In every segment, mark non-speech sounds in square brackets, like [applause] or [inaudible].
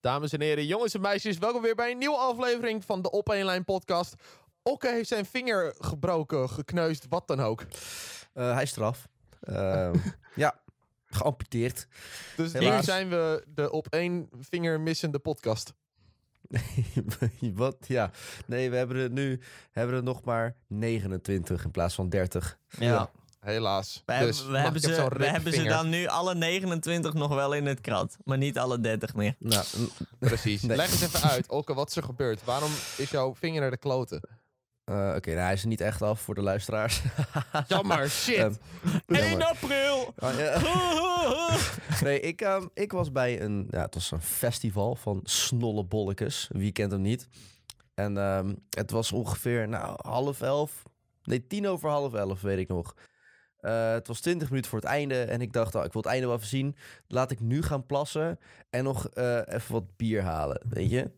Dames en heren, jongens en meisjes, welkom weer bij een nieuwe aflevering van de Op 1 Lijn podcast. Okke heeft zijn vinger gebroken, gekneusd, wat dan ook. Uh, hij is eraf. Uh, [laughs] ja, geamputeerd. Dus Helaas. hier zijn we de op één vinger missende podcast. [laughs] wat? Ja. Nee, we hebben er nu hebben er nog maar 29 in plaats van 30. Ja. ja. Helaas. We, dus, hebben, we hebben, ze, we hebben ze dan nu alle 29 nog wel in het krat, maar niet alle 30 meer. Nou, precies. [laughs] Leg eens even uit, Oké, wat is er gebeurd? Waarom is jouw vinger naar de kloten? Uh, Oké, okay, nou, hij is er niet echt af voor de luisteraars. [laughs] Jammer, shit. [laughs] Um, 1 april! Oh, ja. nee, ik, um, ik was bij een, ja, het was een festival van Snollebollekes. Wie kent hem niet? En um, het was ongeveer nou, half elf. Nee, tien over half elf, weet ik nog. Uh, het was 20 minuten voor het einde en ik dacht, oh, ik wil het einde wel even zien. Laat ik nu gaan plassen en nog uh, even wat bier halen, weet je?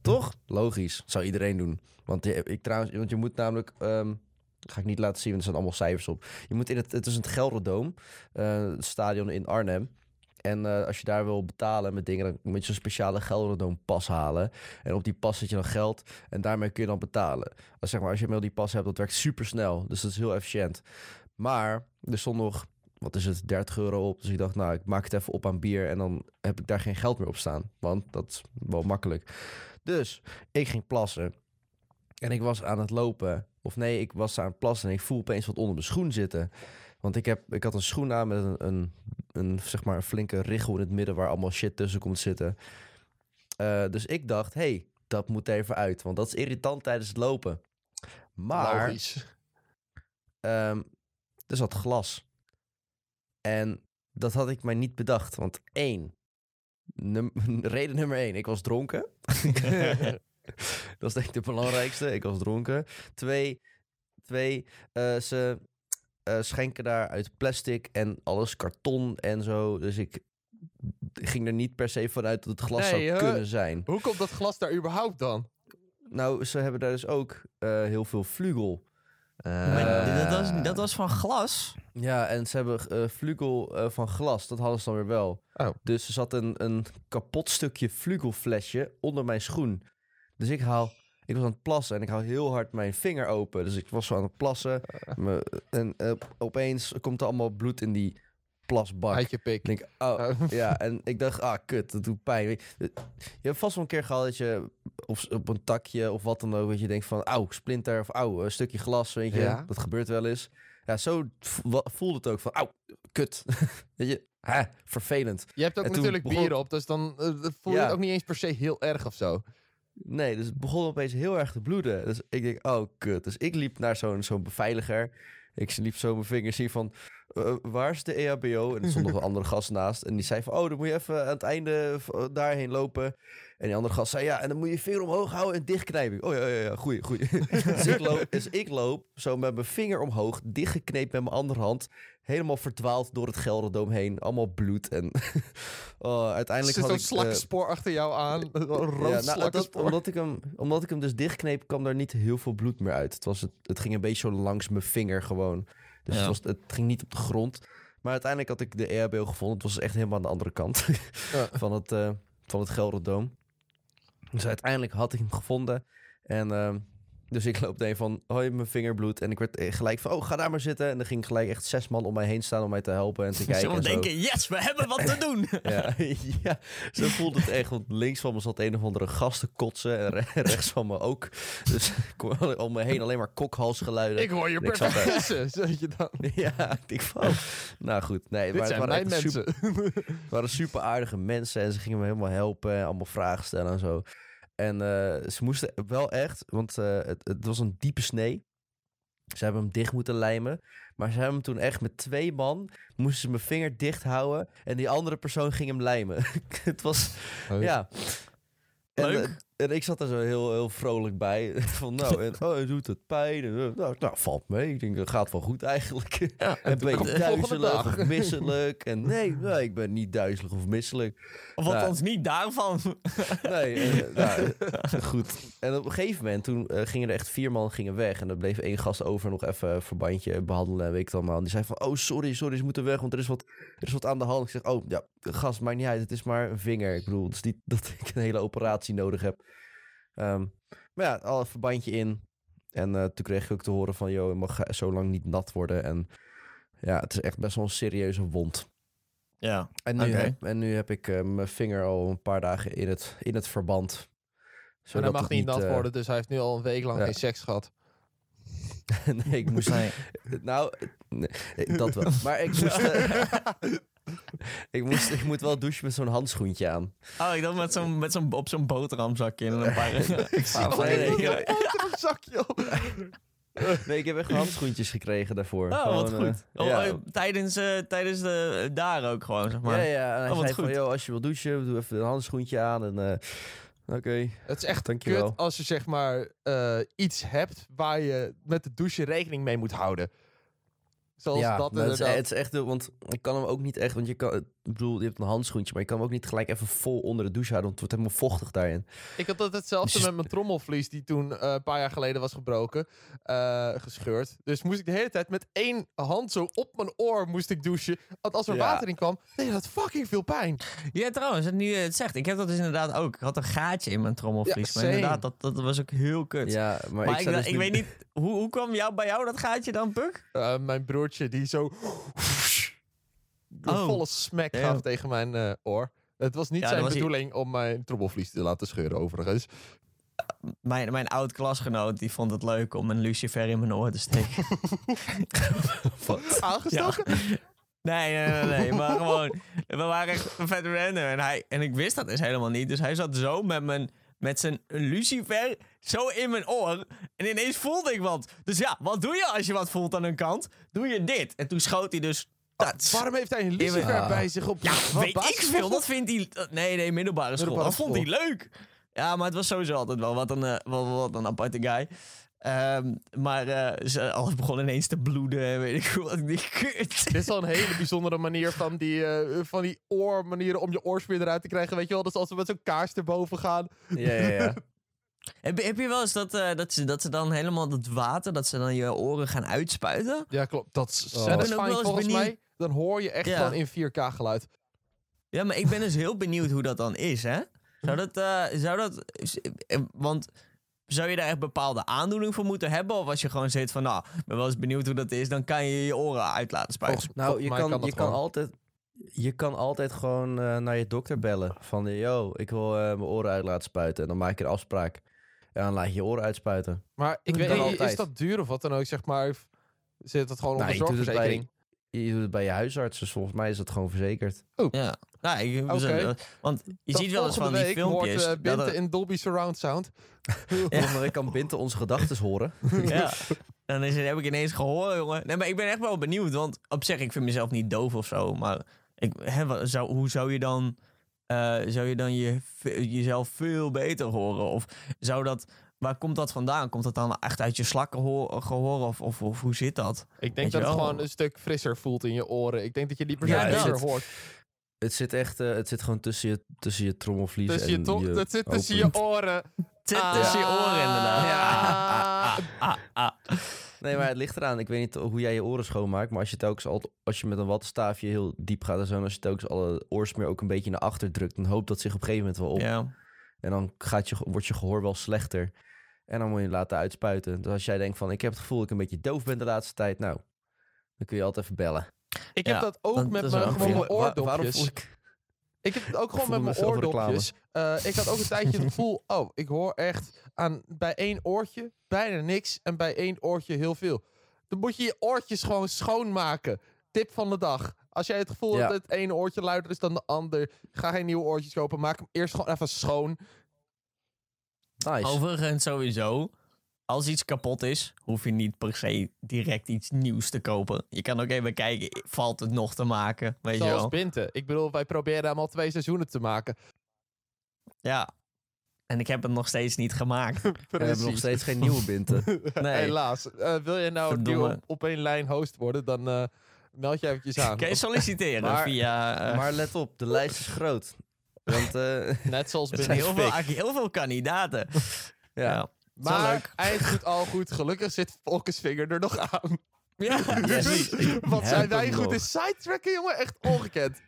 Toch? Logisch, zou iedereen doen. Want, je, ik, trouwens, want je moet namelijk, um, ga ik niet laten zien, want er staan allemaal cijfers op. Je moet in het, het is een Gelderdoom, uh, het stadion in Arnhem. En als je daar wil betalen met dingen, dan moet je zo'n speciale Gelderdoom pas halen. En op die pas zet je dan geld en daarmee kun je dan betalen. Als, zeg maar, als je eenmaal die pas hebt, dat werkt super snel. Dus dat is heel efficiënt. Maar er stond nog, wat is het, 30 euro op. Dus ik dacht, nou, ik maak het even op aan bier en dan heb ik daar geen geld meer op staan. Want dat is wel makkelijk. Dus ik ging plassen. En ik was aan het lopen. Of nee, ik was aan het plassen en ik voel opeens wat onder mijn schoen zitten. Want ik, heb, ik had een schoen aan met een, een, een, zeg maar een flinke richel in het midden waar allemaal shit tussen komt zitten. Uh, dus ik dacht, hey, dat moet even uit. Want dat is irritant tijdens het lopen. Maar. Um, er zat glas. En dat had ik mij niet bedacht. Want één, num [laughs] reden nummer één, ik was dronken. [laughs] [laughs] dat is denk ik de belangrijkste. Ik was dronken. Twee, twee uh, ze uh, schenken daar uit plastic en alles karton en zo. Dus ik ging er niet per se vanuit dat het glas nee, zou kunnen zijn. Hoe komt dat glas daar überhaupt dan? Nou, ze hebben daar dus ook uh, heel veel vlugel. Uh, was, dat, was, van glas? Ja, en ze hebben uh, vlugel uh, van glas. Dat hadden ze dan weer wel. Oh. Dus er zat een, een kapot stukje vlugelflesje onder mijn schoen. Dus ik haal... Ik was aan het plassen en ik hou heel hard mijn vinger open. Dus ik was zo aan het plassen. Me, en opeens komt er allemaal bloed in die plasbak. Uit je pik. Denk, oh, oh, [laughs] ja. En ik dacht, ah, kut, dat doet pijn. Je hebt vast wel een keer gehad dat je op, op een takje of wat dan ook, dat je denkt van, auw, splinter of auw, een stukje glas, weet je. Ja. Dat gebeurt wel eens. Ja, zo voelde het ook van, auw, kut. [laughs] weet je, hè, vervelend. Je hebt ook natuurlijk begon... bier op, dus dan uh, voel je het ook niet eens per se heel erg of zo. Nee, dus het begon opeens heel erg te bloeden. Dus ik denk, oh, kut. Dus ik liep naar zo'n zo'n beveiliger. Ik liep zo mijn vingers zien van, uh, waar is de EHBO? En er stond nog een andere gast naast. En die zei van, oh, dan moet je even aan het einde daarheen lopen. En die andere gast zei, ja, en dan moet je je vinger omhoog houden en dichtknijpen. Oh ja, ja, ja, goeie, goeie. [laughs] dus, ik loop, dus ik loop zo met mijn vinger omhoog, dichtgeknepen met mijn andere hand. Helemaal verdwaald door het Gelderdoom heen. Allemaal bloed. En [laughs] oh, uiteindelijk Zit had ik... Zit spoor uh, achter jou aan? [laughs] Rood ja, nou, dat, omdat, ik hem, omdat ik hem dus dichtkneep, kwam daar niet heel veel bloed meer uit. Het, was het, het ging een beetje zo langs mijn vinger gewoon. Dus ja. het, was, het ging niet op de grond. Maar uiteindelijk had ik de EHBO gevonden. Het was echt helemaal aan de andere kant [laughs] ja. van, het, uh, van het Gelderdoom. Dus uiteindelijk had ik hem gevonden. En uh, dus ik loop een van, hoi, mijn vinger bloedt. En ik werd gelijk van, oh, ga daar maar zitten. En dan ging gelijk echt zes man om mij heen staan om mij te helpen en te [laughs] kijken. Ze denken, yes, we hebben wat te doen. [laughs] ja, [laughs] ja, zo voelde het echt. Want links van me zat een of andere gasten kotsen. En rechts van me ook. Dus ik om me heen alleen maar kokhalsgeluiden. Ik hoor je perfect zeg je dan. ja, ik denk van, nou goed. Nee, Dit maar zijn mijn mensen. Super, het waren super aardige mensen. En ze gingen me helemaal helpen. En allemaal vragen stellen en zo. En uh, ze moesten wel echt, want uh, het, het, was een diepe snee. Ze hebben hem dicht moeten lijmen. Maar ze hebben hem toen echt met twee man... moesten ze mijn vinger dicht houden... en die andere persoon ging hem lijmen. [laughs] het was... Leuk. Ja. En, Leuk. En ik zat er zo heel, heel vrolijk bij. [laughs] Van nou, en, oh, doet het pijn? En, uh, nou, nou, valt mee. Ik denk, dat gaat wel goed eigenlijk. Ja, en [laughs] de volgende duizelig of misselijk. En nee, nee, ik ben niet duizelig of misselijk. Of Nou, althans niet daarvan. [laughs] Nee, eh, nou, goed. En op een gegeven moment, toen eh, gingen er echt vier man gingen weg. En er bleef één gast over nog even een verbandje behandelen en weet ik het allemaal. En die zei van, oh sorry, sorry, ze moeten weg, want er is wat, er is wat aan de hand. Ik zeg, oh ja, gast, maakt niet uit, het is maar een vinger. Ik bedoel, het is niet dat ik een hele operatie nodig heb. Ehm, maar ja, al een verbandje in. En eh, toen kreeg ik ook te horen van, joh, je mag zo lang niet nat worden. En ja, het is echt best wel een serieuze wond. Ja. En nu, heb, en nu heb ik eh, mijn vinger al een paar dagen in het, in het verband. En hij mag het niet nat eh, worden, dus hij heeft nu al een week lang ja. geen seks gehad. [laughs] nee, ik moest... Nee. Nou, nee, dat wel. Maar ik moest... [laughs] eh, [laughs] ik, moest ik moet wel douchen met zo'n handschoentje aan. Oh, ik dacht met zo'n, met zo'n, op zo'n boterhamzakje en een paar... [laughs] Ik zie Ah, nog nee, nee, boterham zakje op. Nee, ik heb echt handschoentjes gekregen daarvoor. Oh, wat Gewoon, goed. eh, Oh, ja. eh, tijdens, eh, tijdens de... Daar ook gewoon, zeg maar. ja, ja. En hij Oh, wat zei van, goed. joh, als je wil douchen, doe even een handschoentje aan. En eh, oké, Het is echt Dankjewel. kut als je zeg maar eh, iets hebt waar je met de douche rekening mee moet houden. Zoals ja, dat het, is, het is echt, want ik kan hem ook niet echt, want je kan, ik bedoel, je hebt een handschoentje, maar je kan hem ook niet gelijk even vol onder de douche houden, want het wordt helemaal vochtig daarin. Ik had dat hetzelfde Dus- met mijn trommelvlies die toen eh, een paar jaar geleden was gebroken, eh, gescheurd. Dus moest ik de hele tijd met één hand zo op mijn oor moest ik douchen. Want als er Ja. water in kwam, deed dat fucking veel pijn. Ja, trouwens, het nu je het zegt. Ik heb dat dus inderdaad ook. Ik had een gaatje in mijn trommelvlies. Ja, maar inderdaad, dat, dat was ook heel kut. Ja, maar, maar ik, ik, dus ik nu- weet niet, hoe, hoe kwam jou, bij jou dat gaatje dan, Puk? Eh, mijn broertje die zo een Oh. volle smack gaf tegen mijn eh, oor. Het was niet Ja, zijn hij- bedoeling om mijn trommelvlies te laten scheuren overigens. Mijn, mijn oud-klasgenoot die vond het leuk om een lucifer in mijn oor te steken. [laughs] Aangestoken? Nee, nee, nee, nee. Maar gewoon, we waren echt vet random. En, hij, en ik wist dat dus helemaal niet. Dus hij zat zo met, mijn, met zijn lucifer zo in mijn oor. En ineens voelde ik wat. Dus ja, wat doe je als je wat voelt aan een kant? Doe je dit. En toen schoot hij dus... Dat, Waarom heeft hij een lucifer Ah. bij zich op? ja, wat weet ik veel. Dat vindt hij... Nee, nee, middelbare school. Middelbare dat vond hij leuk. Ja, maar het was sowieso altijd wel wat een, eh, wat, wat een aparte guy. Ehm, maar eh, ze, alles begon ineens te bloeden. en Weet ik [laughs] wat. Ik dacht, kut. Dit is wel een hele bijzondere manier van die, eh, van die oormanieren om je oorspeer eruit te krijgen. Weet je wel, dat is als we met zo'n kaars erboven gaan. Ja, ja, ja. [laughs] Heb, je- heb je wel eens dat, eh, dat, ze, dat ze dan helemaal dat water, dat ze dan je oren gaan uitspuiten? Ja, klopt. Dat is Oh. Satisfying wel eens volgens benieuwd- mij. Dan hoor je echt Ja. gewoon in 4K geluid. Ja, maar ik ben dus heel benieuwd hoe dat dan is, hè? Zou dat, eh, zou dat, want zou je daar echt bepaalde aandoening voor moeten hebben? Of als je gewoon zit van, nou, ik ben wel eens benieuwd hoe dat is, dan kan je je oren uit laten spuiten. Nou, je kan, je kan altijd... Je kan altijd gewoon eh, naar je dokter bellen. Van, yo, ik wil eh, mijn oren uit laten spuiten. En dan maak je een afspraak. En dan laat je je oren uitspuiten. Maar ik weet is dat duur of wat dan ook, zeg maar? Zit dat gewoon Nou, onder je doet het zorgverzekering? Je doet het bij je huisarts, dus volgens mij is dat gewoon verzekerd. Ja, nou, ik, Oké. want je ziet wel eens van die filmpjes. Hoort, eh, dat er- in Dolby Surround Sound. [laughs] Volgende week kan Binte onze gedachten horen. [laughs] ja. Dan is het, heb ik ineens gehoord, jongen. Nee, maar ik ben echt wel benieuwd. Want op zich, ik vind mezelf niet doof of zo. Maar ik, hè, wat- zou, hoe zou je dan, eh, zou je dan je, jezelf veel beter horen? Of zou dat, waar komt dat vandaan? Komt dat dan echt uit je slakkengehoor? Of, of, of hoe zit dat? Ik denk je dat het gewoon een stuk frisser voelt in je oren. Ik denk dat je die per Ja, hoort. Het zit echt, eh, het zit gewoon tussen je, tussen je trommelvlies Tussen je, en to- je dat zit tussen je oren. [laughs] Zit Ah. tussen je oren inderdaad. Ja. [laughs] Ah, ah. Nee, maar het ligt eraan. Ik weet niet hoe jij je oren schoonmaakt. Maar als je telkens al, als je met een wattenstaafje heel diep gaat en zo... en als je telkens alle oorsmeer ook een beetje naar achter drukt... dan hoopt dat zich op een gegeven moment wel op. Ja. En dan gaat je, wordt je gehoor wel slechter. En dan moet je het laten uitspuiten. Dus als jij denkt van... ik heb het gevoel dat ik een beetje doof ben de laatste tijd... nou, dan kun je altijd even bellen. Ik Ja, heb dat ook dat- met mijn, waarom oordopjes. voel ik... Ik heb het ook gewoon met mijn oordopjes. Eh, ik had ook een tijdje het gevoel, [laughs] oh, ik hoor echt aan bij één oortje bijna niks en bij één oortje heel veel. Dan moet je je oortjes gewoon schoonmaken. Tip van de dag. Als jij het gevoel Ja. hebt dat het ene oortje luider is dan de ander, ga geen nieuwe oortjes kopen. Maak hem eerst gewoon even schoon. Nice. Overigens sowieso, als iets kapot is, hoef je niet per se direct iets nieuws te kopen. Je kan ook even kijken, valt het nog te maken? Weet je Zoals wel? Binte. Ik bedoel, wij proberen hem al twee seizoenen te maken. Ja. En ik heb het nog steeds niet gemaakt. [laughs] We hebben nog steeds geen nieuwe binten. [laughs] Nee. Helaas. Eh, wil je nou op, op één lijn host worden, dan eh, meld je eventjes aan. Kan je solliciteren [laughs] Maar- via... eh, maar let op, de lijst is groot. Want eh, [laughs] Net zoals [laughs] binnen heel, veel, heel veel kandidaten. [laughs] ja, is Maar leuk. eind goed, al goed. Gelukkig zit Volkens vinger er nog aan. Ja. Yes. Wat zijn wij goed in sidetracken, jongen. Echt ongekend.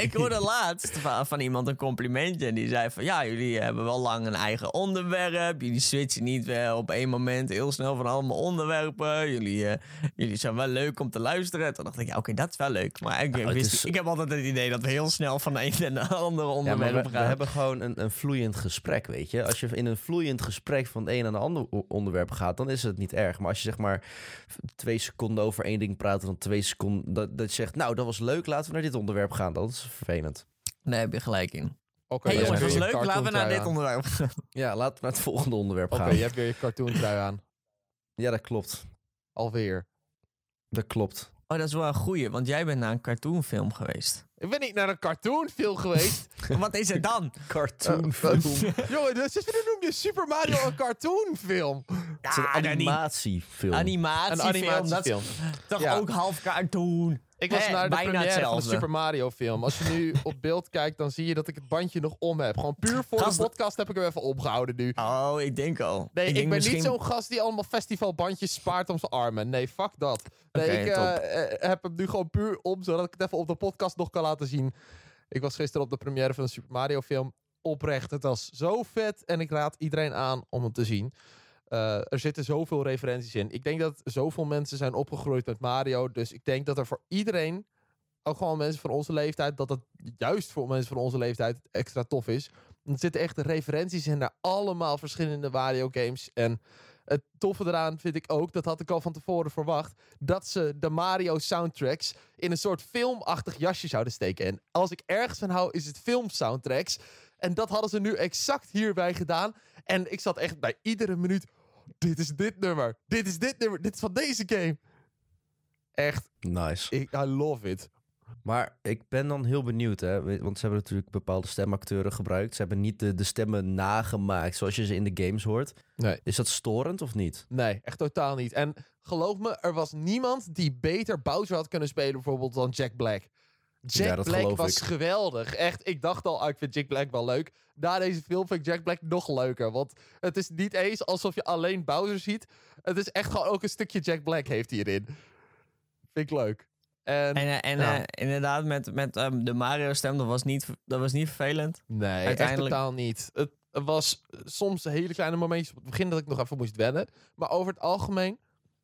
Ik hoorde laatst van, van iemand een complimentje. En die zei van, ja, jullie hebben wel lang een eigen onderwerp. Jullie switchen niet wel op één moment heel snel van allemaal onderwerpen. Jullie, eh, jullie zijn wel leuk om te luisteren. Toen dacht ik, ja, oké, dat is wel leuk. Maar ik, Nou, wist, is- ik heb altijd het idee dat we heel snel van de een en de andere onderwerp we, we gaan. hebben gewoon een, een vloeiend gesprek, weet je. Als je in een vloeiend gesprek van het een naar de ander onderwerp gaat, dan is het niet erg. Maar als je zeg maar twee seconden over één ding praat, dan twee seconden dat, dat je zegt, nou, dat was leuk, laten we naar dit onderwerp gaan. Dat is vervelend. Daar heb je gelijk in. Oké, hey, jongens, was weer je leuk. Laten we naar dit onderwerp gaan. Ja, laten we naar het volgende onderwerp Oké, gaan. je hebt weer je cartoon trui aan. Ja, dat klopt. Alweer. Dat klopt. Oh, dat is wel een goeie, want jij bent naar een cartoonfilm geweest. Ik ben niet naar een cartoonfilm geweest. [laughs] Wat is het dan? [laughs] Cartoonfilm. [laughs] Jongen, dus dus noem je Super Mario een cartoonfilm. Het is een Ja, dan niet. animatiefilm. Een Animatiefilm, dat is animatiefilm. toch Ja. ook half cartoon? Ik was naar de bijna première van de. Super Mario film. Als je nu op beeld kijkt, dan zie je dat ik het bandje nog om heb. Gewoon puur voor Gast- de podcast heb ik hem even opgehouden nu. Oh, ik denk al. Nee, ik, ben misschien- niet zo'n gast die allemaal festivalbandjes spaart om zijn armen. Nee, fuck dat. Nee, ik eh, eh, heb hem nu gewoon puur om, zodat ik het even op de podcast nog kan laten zien. Ik was gisteren op de première van de Super Mario film. Oprecht, het was zo vet en ik raad iedereen aan om hem te zien. Eh, er zitten zoveel referenties in. Ik denk dat zoveel mensen zijn opgegroeid met Mario. Dus ik denk dat er voor iedereen, ook gewoon mensen van onze leeftijd, dat het juist voor mensen van onze leeftijd extra tof is. Er zitten echt referenties in naar allemaal verschillende Mario games. En het toffe eraan vind ik ook, dat had ik al van tevoren verwacht, dat ze de Mario soundtracks in een soort filmachtig jasje zouden steken. En als ik ergens van hou, is het film soundtracks. En dat hadden ze nu exact hierbij gedaan. En ik zat echt bij iedere minuut, dit is dit nummer, dit is dit nummer, dit is van deze game. Echt, Nice. ik, I love it. Maar ik ben dan heel benieuwd, hè? Want ze hebben natuurlijk bepaalde stemacteuren gebruikt. Ze hebben niet de, de stemmen nagemaakt zoals je ze in de games hoort. Nee. Is dat storend of niet? Nee, echt totaal niet. En geloof me, er was niemand die beter Bowser had kunnen spelen bijvoorbeeld dan Jack Black. Jack Ja, Black was ik. geweldig. Echt, ik dacht al, ah, ik vind Jack Black wel leuk. Na deze film vind ik Jack Black nog leuker. Want het is niet eens alsof je alleen Bowser ziet. Het is echt gewoon ook een stukje Jack Black heeft hierin. Vind ik leuk. En, En, eh, en Ja. eh, inderdaad, met, met ehm, de Mario-stem, dat was niet, dat was niet vervelend. nee, echt uiteindelijk- totaal niet. Het was soms hele kleine momentjes op het begin dat ik nog even moest wennen. Maar over het algemeen,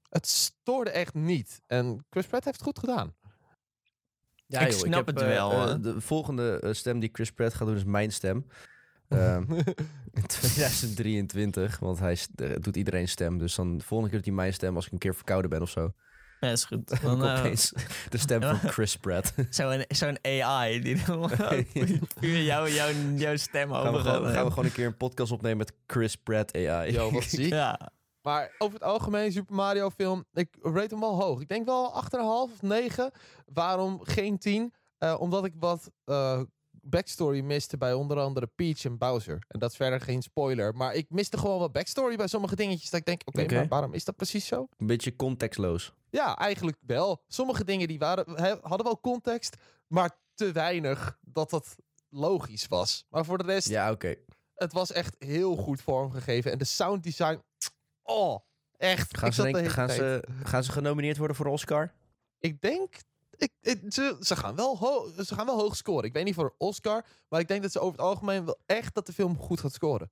het stoorde echt niet. En Chris Pratt heeft het goed gedaan. Ja, Ik snap het eh, wel, eh, de volgende eh, stem die Chris Pratt gaat doen is mijn stem. Ehm, [laughs] in 2023, want hij eh, doet iedereen stem. Dus dan de volgende keer doet hij mijn stem als ik een keer verkouden ben of zo. Ja, is goed. [laughs] Dan eh, opeens [laughs] de stem van Chris Pratt. [laughs] Zo'n zo'n AI die dan puur jouw jouw jouw stem gaan, we over gewoon, gaan we gewoon een keer een podcast opnemen met Chris Pratt AI. Yo, wat ziek. Ja, Maar over het algemeen, Super Mario film, ik rate hem wel hoog. Ik denk wel 8,5 of 9. Waarom geen 10? Eh, omdat ik wat eh, backstory miste bij onder andere Peach en Bowser. En dat is verder geen spoiler. Maar ik miste gewoon wat backstory bij sommige dingetjes. Dat ik denk, oké, Oké. maar waarom is dat precies zo? Een beetje contextloos. Ja, eigenlijk wel. Sommige dingen die waren, hadden wel context, maar te weinig dat dat logisch was. Maar voor de rest, Ja, oké. het was echt heel goed vormgegeven. En de sound design, [tsk] oh, echt. Gaan, ze denk- gaan, ze, gaan ze genomineerd worden voor Oscar? Ik denk. Ik, ik- ze, ze, gaan wel ze gaan wel hoog scoren. Ik weet niet voor een Oscar. Maar ik denk dat ze over het algemeen wel echt dat de film goed gaat scoren.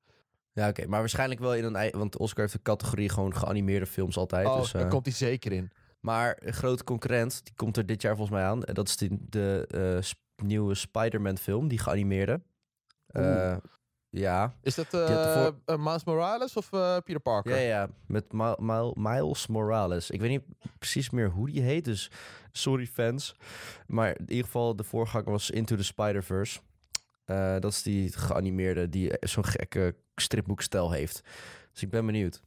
Ja, oké. Maar waarschijnlijk wel in een... Want Oscar heeft de categorie gewoon geanimeerde films altijd. oh, dus, daar eh, komt hij zeker in. Maar een grote concurrent, die komt er dit jaar volgens mij aan. En dat is die, de eh, sp- nieuwe Spider-Man film, die geanimeerde. Eh, ja. Is dat eh eh, Miles Morales of eh, Peter Parker? ja, ja, met Mi- Mi- Miles Morales. Ik weet niet precies meer hoe die heet, dus sorry fans. Maar in ieder geval, de voorganger was Into the Spider-Verse. Eh, dat is die geanimeerde, die zo'n gekke stripboekstijl heeft. Dus ik ben benieuwd.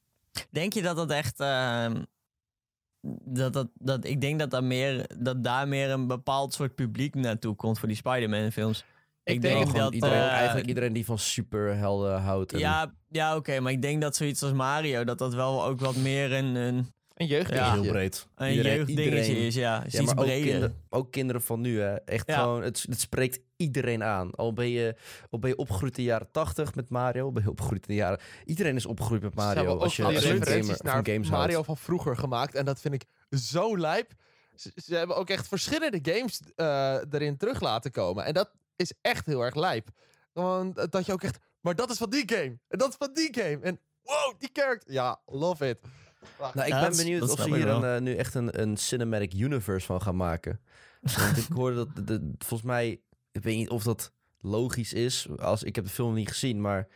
Denk je dat dat echt. Dat, dat, dat, ik denk dat, daar meer, dat daar meer een bepaald soort publiek naartoe komt voor die Spider-Man films. Ik denk dat... iedereen, eh, eigenlijk iedereen die van superhelden houdt. en- Ja, ja oké, maar ik denk dat zoiets als Mario, dat dat wel ook wat meer een, een, Een jeugd. Ja. heel breed. een Iedereen- jeugddingetje iedereen- is, ja. Is Ja, iets maar ook, breder. kinder- ook kinderen van nu, hè. Echt Ja. gewoon, het, het spreekt iedereen aan. Al ben, je, al ben je opgegroeid in de jaren 80 met Mario, ben je opgegroeid in de jaren... Iedereen is opgegroeid met Mario ook als je, als een referenties gamer, naar van games Mario houdt. van vroeger gemaakt. En dat vind ik zo lijp. Ze, ze hebben ook echt verschillende games eh, erin terug laten komen. En dat is echt heel erg lijp. Gewoon dat je ook echt... Maar dat is van die game. En dat is van die game. En wow, die character. Ja, love it. Wacht. Nou, ik Ja, ben dat benieuwd dat of ze hier een, eh, nu echt een, een cinematic universe van gaan maken. [laughs] Want ik hoorde dat, de- de- volgens mij, ik weet niet of dat logisch is. Als, ik heb de film niet gezien, maar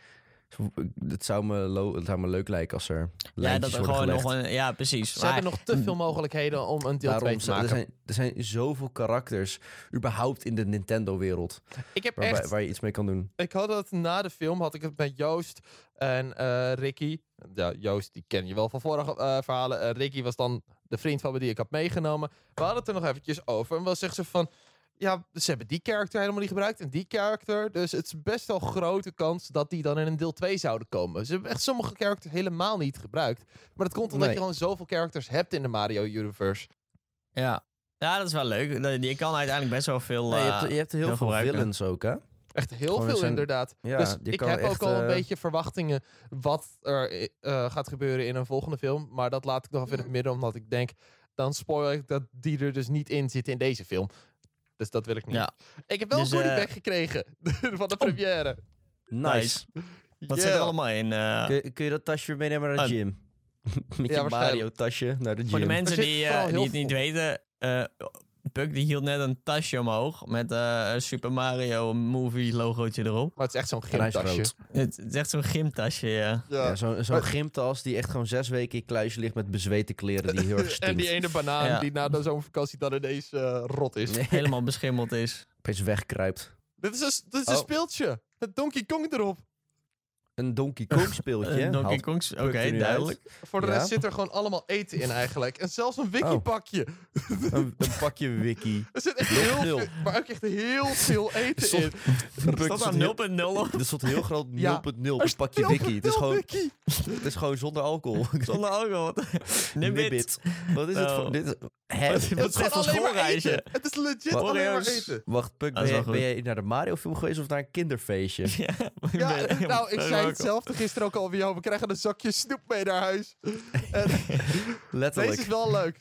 het zou me, lo- het zou me leuk lijken als er ja, lijntjes dat er worden gewoon nog een... Ja, precies. Ze Maar- hebben nog te veel mogelijkheden om een deel 2 Daarom, te maken. er, zijn, er zijn zoveel karakters überhaupt in de Nintendo-wereld ik heb waar, echt... waar je iets mee kan doen. Ik had het na de film, had ik het met Joost en eh, Ricky. Ja, Joost, die ken je wel van vorige eh, verhalen. Eh, Ricky was dan de vriend van me die ik had meegenomen. We hadden het er nog eventjes over. En wel zegt ze van... Ja, ze hebben die character helemaal niet gebruikt en die character. Dus het is best wel grote kans dat die dan in een deel 2 zouden komen. Ze hebben echt sommige characters helemaal niet gebruikt. Maar dat komt omdat Nee. je gewoon zoveel characters hebt in de Mario Universe. Ja. ja, dat is wel leuk. Je kan uiteindelijk best wel veel... Nee, je, eh, hebt, je hebt heel heel veel gebruiken. villains ook, hè? Echt heel Gewoon, veel zijn- inderdaad. Ja, dus je ik kan heb echt, ook al een eh, beetje verwachtingen wat er eh, gaat gebeuren in een volgende film. Maar dat laat ik nog even in het midden, omdat ik denk... Dan spoil ik dat die er dus niet in zit in deze film. Dus dat wil ik niet. Ja. Ik heb wel Dus, een goodie eh, bag gekregen [laughs] van de première. Nice. Wat zit er allemaal in? eh, Kun, je- kun je dat tasje weer meenemen naar de gym? Met Ja, [laughs] je. Mario-tasje naar de gym. Voor de mensen die, eh, die heel het niet weten, eh Puck die hield net een tasje omhoog met eh, een Super Mario Movie logootje erop. Maar het is echt zo'n gymtasje. Het, het is echt zo'n gymtasje, ja. Ja. Ja, Zo'n zo'n gymtas die echt gewoon zes weken in kluisje ligt met bezweten kleren die heel erg [laughs] en stinkt. die ene banaan Ja. die na de zomervakantie dan ineens eh, rot is. Nee, Helemaal beschimmeld is. opeens wegkruipt. Dit is een, dit is een Oh. speeltje. Met Donkey Kong erop. Een Donkey [laughs] Kong speeltje. Donkey Kong's, oké, er duidelijk. Voor de Ja. rest zit er gewoon allemaal eten in eigenlijk. En zelfs een wiki-pakje. [laughs] Een, een pakje wiki. [laughs] Er zit echt heel veel, maar ook echt heel veel eten Stond- in. Puck Staat stond daar heel- 0.0 op? Er stond heel groot 0.0 Ja. Er pakje wiki. Het is, gewoon, wiki. het is gewoon zonder alcohol. Zonder alcohol. Nibbit. Wat is het Oh. voor... Dit, is- hè? Het is gewoon alleen maar eten. Het is legit Wat? alleen maar eten. Wacht, Puck, Dat ben, jij, jij naar de Mario film geweest of naar een kinderfeestje? [laughs] Ja, ik Ja, [laughs] ben- nou, ik zei hetzelfde gisteren ook al. Yo, we krijgen een zakje snoep mee naar huis. [laughs] En Letterlijk. deze is wel leuk.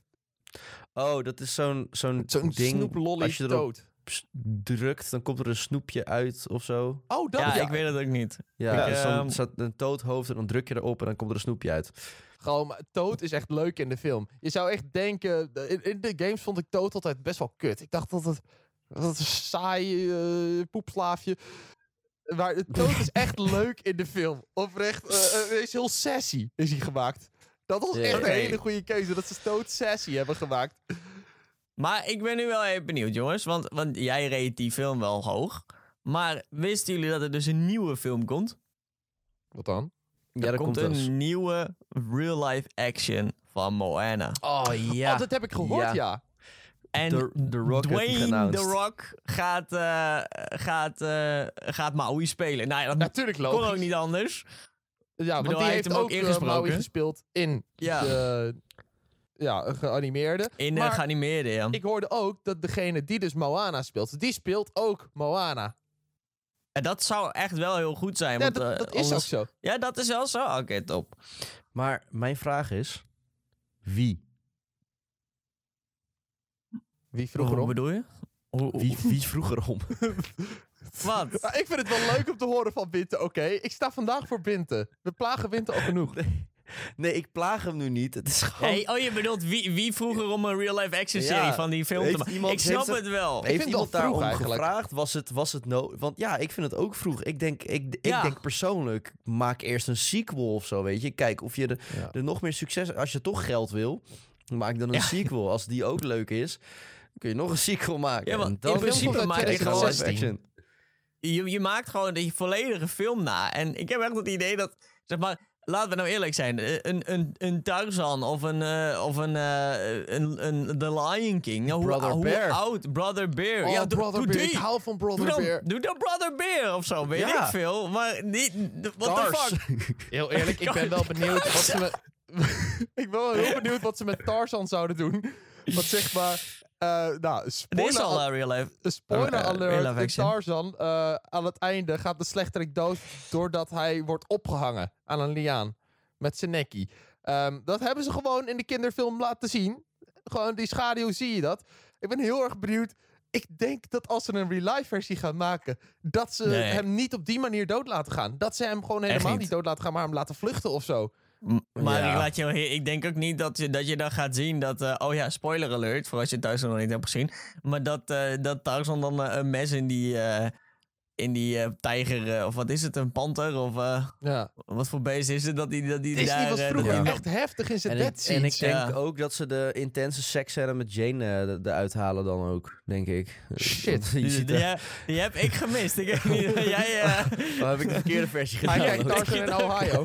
Oh, dat is zo'n zo'n Zo'n ding. snoeplolly als je erop dood. drukt, dan komt er een snoepje uit of zo. Oh, dat Ja, ja. ik weet het ook niet. Ja, Ik, dus dan ehm, staat een toadhoofd en dan druk je erop en dan komt er een snoepje uit. Gewoon, maar Toad is echt leuk in de film. Je zou echt denken... In, in de games vond ik Toad altijd best wel kut. Ik dacht dat het... Dat een saai eh, poepslaafje... Maar Toad is echt [laughs] leuk in de film. Oprecht. hij is heel sassy, is hij gemaakt. Dat was echt een hele goede keuze. Dat ze Toad sassy hebben gemaakt. Maar ik ben nu wel even benieuwd, jongens. Want, want jij reed die film wel hoog. Maar wisten jullie dat er dus een nieuwe film komt? Wat dan? Ja, er komt een nieuwe real-life action van Moana. Oh ja. Oh, dat heb ik gehoord, ja. Ja. En The- The Rock Dwayne. The Rock gaat, eh gaat, eh gaat Maui spelen. Nou ja, dat Natuurlijk kon logisch. ook niet anders. Ja, want bedoel, die hij heeft hem ook ook eh, ingesproken. Maui gespeeld in Ja. de ja, geanimeerde. In de Maar geanimeerde, ja. ik hoorde ook dat degene die dus Moana speelt, die speelt ook Moana. En dat zou echt wel heel goed zijn. Ja, want, dat, eh, dat is ook zo. Ja, dat is wel zo. Oké, top. Maar mijn vraag is, wie? Wie vroeg Hoe erom? bedoel je? Hoe, Wie, wie vroeg erom? [laughs] Wat? Ik vind het wel leuk om te horen van Binte. Oké, ik sta vandaag voor Binte. We plagen Binte al genoeg. Nee, ik plaag hem nu niet. Het is gewoon... Hey, oh, je bedoelt wie, wie vroeger om een real-life action serie Ja, van die film te maken? iemand- Ik snap het wel. Ik Heeft vind iemand daarom eigenlijk. gevraagd? Was het, was het no? Want ja, ik vind het ook vroeg. Ik denk, ik, ik Ja. denk persoonlijk, maak eerst een sequel of zo, weet je. Kijk of je er, Ja. er nog meer succes... Als je toch geld wil, maak dan een Ja. sequel. Als die ook leuk is, kun je nog een sequel maken. Ja, want En in dan principe maak je gewoon... 2016. live action. Je, je maakt gewoon die volledige film na. En ik heb echt het idee dat, zeg maar, laten we nou eerlijk zijn. Eh, Een, een, een Tarzan of een, eh, of een, eh, een, een The Lion King. Nou, Brother hoe Bear. oud? Brother Bear. Oh, ja, doe, Brother doe Bear. die. Ik hou van Brother doe, dan, Bear. doe dan Brother Bear of zo. Weet Ja. ik veel. Maar niet... What the fuck? [laughs] Heel eerlijk, ik ben wel benieuwd wat ze met... [laughs] [laughs] ik ben wel heel benieuwd wat ze met Tarzan zouden doen. Want zeg maar... eh nou, Dit is spoiler, al real life. spoiler real alert. life. Tarzan, eh, aan het einde gaat de slechterik dood... doordat hij wordt opgehangen aan een liaan. Met zijn nekkie. Ehm, dat hebben ze gewoon in de kinderfilm laten zien. Gewoon die schaduw zie je dat. Ik ben heel erg benieuwd. Ik denk dat als ze een real-life versie gaan maken... dat ze Nee. hem niet op die manier dood laten gaan. Dat ze hem gewoon helemaal niet. niet dood laten gaan... maar hem laten vluchten of zo. Maar Ja. ik, laat je, ik denk ook niet dat je, dat je dan gaat zien dat... eh, oh ja, spoiler alert, voor als je het thuis nog niet hebt gezien. Maar dat, eh dat Tarzan dan eh, een mes in die, in die eh, tijger... eh, of wat is het, een panter? Of eh, Ja. wat voor beest is het? Dat die, dat die Disney daar... was vroeger die- echt heftig in zijn En ik, bed en ik denk ja. ook dat ze de intense seksscène met Jane eruit halen dan ook, denk ik. Shit. [laughs] Je Die, die, heb- die heb ik gemist. Ik weet niet, [laughs] jij... eh, Oh, heb ik de verkeerde versie gedaan? ook? [laughs] Tarzan in Ohio.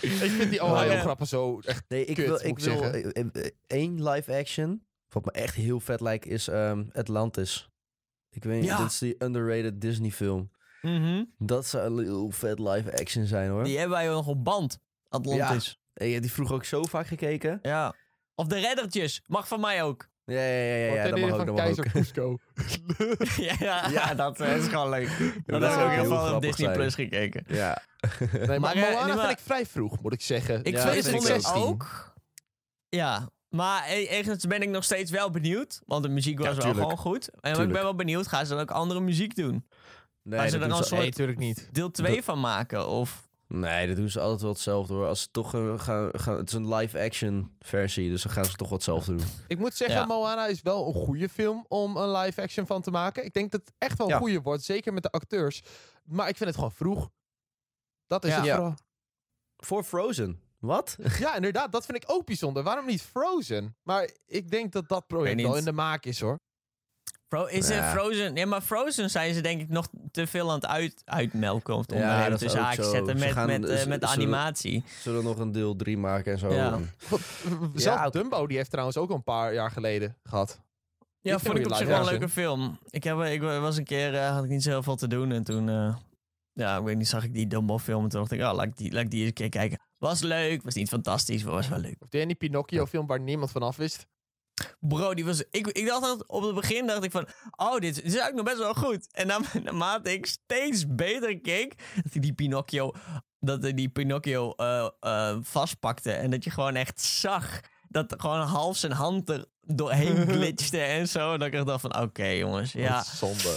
ik vind die Oh, ja. Ohio-grappen zo echt... Nee, ik Kut, wil, ik wil zeggen. één live action. Wat me echt heel vet lijkt, is ehm, Atlantis. Ik weet niet, Ja. dit is die underrated Disney film. mhm. Dat zou een heel vet live action zijn hoor. Die hebben wij nog op band. Atlantis. Hey, je hebt die vroeger ook zo vaak gekeken. Ja. Of de reddertjes. Mag van mij ook. Ja, ja, ja, ja, ja dat mag ook, dat mag Keizer ook. Cusco. [laughs] ja, ja, Ja. dat eh, is gewoon leuk. Dat dat heb ik zou ook heel veel op Disney zijn. Plus gekeken. Ja. Nee, maar, Maar, eh, Moana nee, maar- vind ik vrij vroeg, moet ik zeggen. Ik Ja, vind dat vind het ik vond ik ook. ook. Ja, maar e- ergens ben ik nog steeds wel benieuwd. Want de muziek was Ja, wel gewoon goed. En ik ben wel benieuwd, gaan ze dan ook andere muziek doen? Nee, Maar ze dat er doen dan soort- Nee, niet. Deel 2 van maken? Of... nee, dat doen ze altijd wel hetzelfde hoor. Als ze toch gaan, gaan, het is een live action versie, dus dan gaan ze toch wat hetzelfde doen. Ik moet zeggen, Ja. Moana is wel een goede film om een live-action van te maken. Ik denk dat het echt wel een Ja. goede wordt, zeker met de acteurs. Maar ik vind het gewoon vroeg. Dat is Ja. het Ja. vooral. Voor Frozen. Wat? Ja, inderdaad, dat vind ik ook bijzonder. Waarom niet Frozen? Maar ik denk dat dat project niet. in de maak is, hoor. Fro is er Ja. Frozen? Ja, maar Frozen zijn ze denk ik nog te veel aan het uit, uitmelken. Of Ja, dat is tussen haakjes zo. zetten Ze met, gaan- met, eh, ze- met animatie. Zullen we nog een deel 3 maken en zo? Ja. [laughs] Ook- Dumbo, die heeft trouwens ook al een paar jaar geleden gehad. Ja, Ik vond ik op zich wel een leuke film. Ik, heb, ik was een keer, eh, had ik niet zoveel te doen. En toen, eh, ja, ik weet niet, zag ik die Dumbo film. En toen dacht ik, oh, laat ik die, laat ik die eens een keer kijken. Was leuk, was niet fantastisch, maar was wel leuk. Of die en die Pinocchio film waar niemand van af wist. Bro, die was, ik, ik dacht dat op het begin, dacht ik van, oh, dit, dit is eigenlijk nog best wel goed. En dan, [laughs] naarmate ik steeds beter keek, dat die Pinocchio, dat hij die Pinocchio eh, eh, vastpakte. En dat je gewoon echt zag dat gewoon half zijn hand er doorheen [laughs] glitchte en zo. En dat ik echt dacht van, oké jongens, ja. Wat zonde.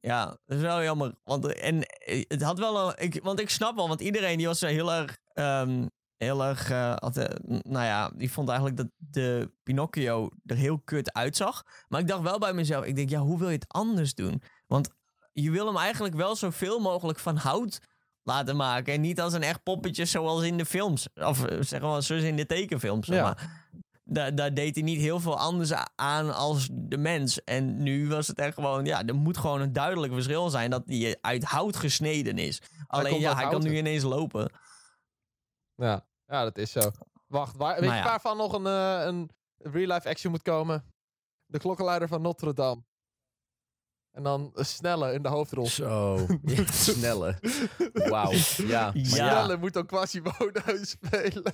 Ja, dat is wel jammer. Want, en eh, het had wel een. Ik, want ik snap wel, want iedereen die was zo heel erg. Ehm, heel erg. eh, had, eh, nou ja, die vond eigenlijk dat de Pinocchio er heel kut uitzag. Maar ik dacht wel bij mezelf: ik denk, ja, hoe wil je het anders doen? Want je wil hem eigenlijk wel zoveel mogelijk van hout laten maken. En niet als een echt poppetje zoals in de films. Of eh, zeg maar, zoals in de tekenfilms. zeg Ja. maar. Daar, daar deed hij niet heel veel anders aan als de mens. En nu was het echt gewoon, ja, er moet gewoon een duidelijk verschil zijn dat hij uit hout gesneden is. Alleen komt ja, hij kan nu ineens lopen. Ja, ja dat is zo. Wacht, waar, weet Nou je waarvan nog een, eh, een real-life action moet komen? De klokkenluider van Notre Dame. En dan een snelle in de hoofdrol. Zo. [laughs] Ja, snelle. Wauw. Ja. [laughs] Ja. Snelle moet ook Quasimodo [laughs] spelen.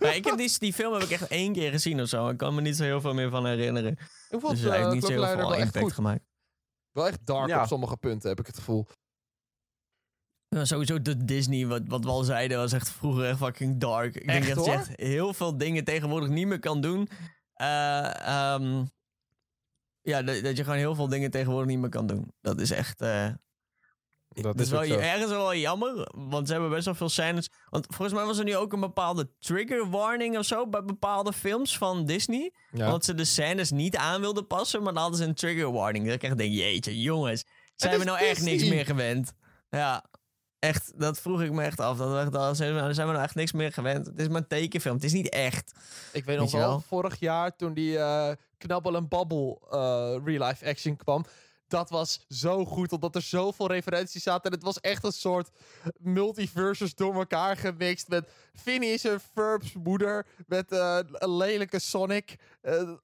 Maar ik heb die, die film heb ik echt één keer gezien of zo. Ik kan me niet zo heel veel meer van herinneren. Ik vond Dus uh, hij heeft niet zo heel veel impact goed. gemaakt. Wel echt dark Ja. op sommige punten, heb ik het gevoel. Ja, sowieso de Disney, wat, wat we al zeiden, was echt vroeger echt fucking dark. Ik denk Echt, dat je echt heel veel dingen tegenwoordig niet meer kan doen. Eh, ehm, ja, dat, dat je gewoon heel veel dingen tegenwoordig niet meer kan doen. Dat is echt... eh, Dat dat is wel ergens wel jammer, want ze hebben best wel veel scènes. Want volgens mij was er nu ook een bepaalde trigger warning of zo bij bepaalde films van Disney. Ja. Omdat ze de scènes niet aan wilden passen, maar dan hadden ze een trigger warning. Dat ik echt denk, jeetje, jongens, zijn we nou echt niks meer gewend? Ja, echt, dat vroeg ik me echt af. Dat echt, al- zijn we nou echt niks meer gewend? Het is maar een tekenfilm, het is niet echt. Ik weet nog wel, wel? vorig jaar toen die eh, Knabbel en Babbel eh, real-life action kwam. Dat was zo goed, omdat er zoveel referenties zaten. En het was echt een soort multiverses door elkaar gemixt. Met Phineas en Ferb's moeder. Met eh, een lelijke Sonic.